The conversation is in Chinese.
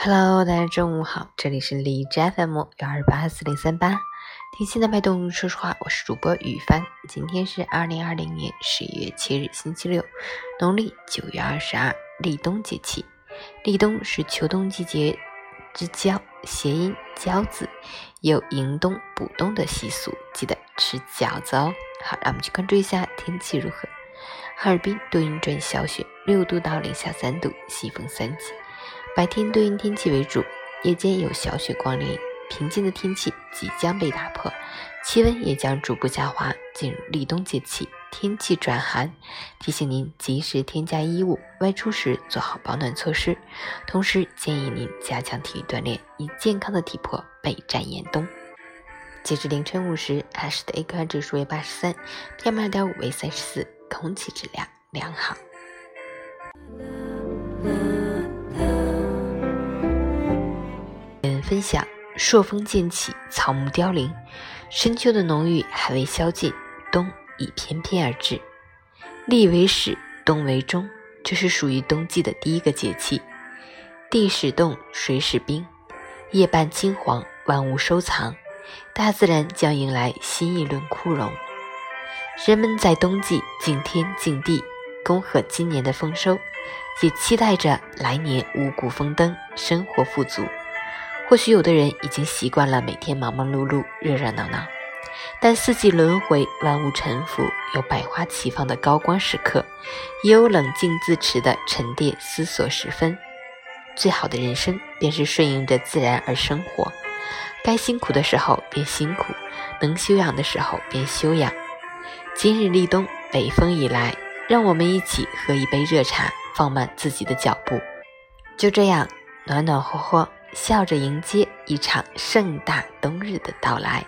Hello，大家中午好，这里是荔枝 FM 幺二八四零三八，听心的脉动。说实话，我是主播雨帆。今天是二零二零年十一月七日，星期六，农历九月二十二，立冬节气。立冬是秋冬季节之交，谐音交子，有迎冬补冬的习俗，记得吃饺子哦。好，让我们去关注一下天气如何。哈尔滨多云转小雪，六度到零下三度，西风三级。白天多云天气为主，夜间有小雪光临，平静的天气即将被打破，气温也将逐步下滑，进入立冬节气，天气转寒，提醒您及时添加衣物，外出时做好保暖措施，同时建议您加强体育锻炼，以健康的体魄备战严冬。截至凌晨五时，海市的 AQI 指数为八十三，PM 二点五为三十四，空气质量良好。分享：朔风渐起，草木凋零，深秋的浓郁还未消尽，冬已翩翩而至。立为始，冬为终，这是属于冬季的第一个节气。地始冻，水始冰，夜半金黄，万物收藏，大自然将迎来新一轮枯荣。人们在冬季敬天敬地，恭贺今年的丰收，也期待着来年五谷丰登，生活富足。或许有的人已经习惯了每天忙忙碌碌、热热闹闹，但四季轮回、万物沉浮，有百花齐放的高光时刻，也有冷静自持的沉淀思索时分。最好的人生便是顺应着自然而生活，该辛苦的时候便辛苦，能休养的时候便休养。今日立冬，北风已来，让我们一起喝一杯热茶，放慢自己的脚步，就这样暖暖和和。笑着迎接一场盛大冬日的到来。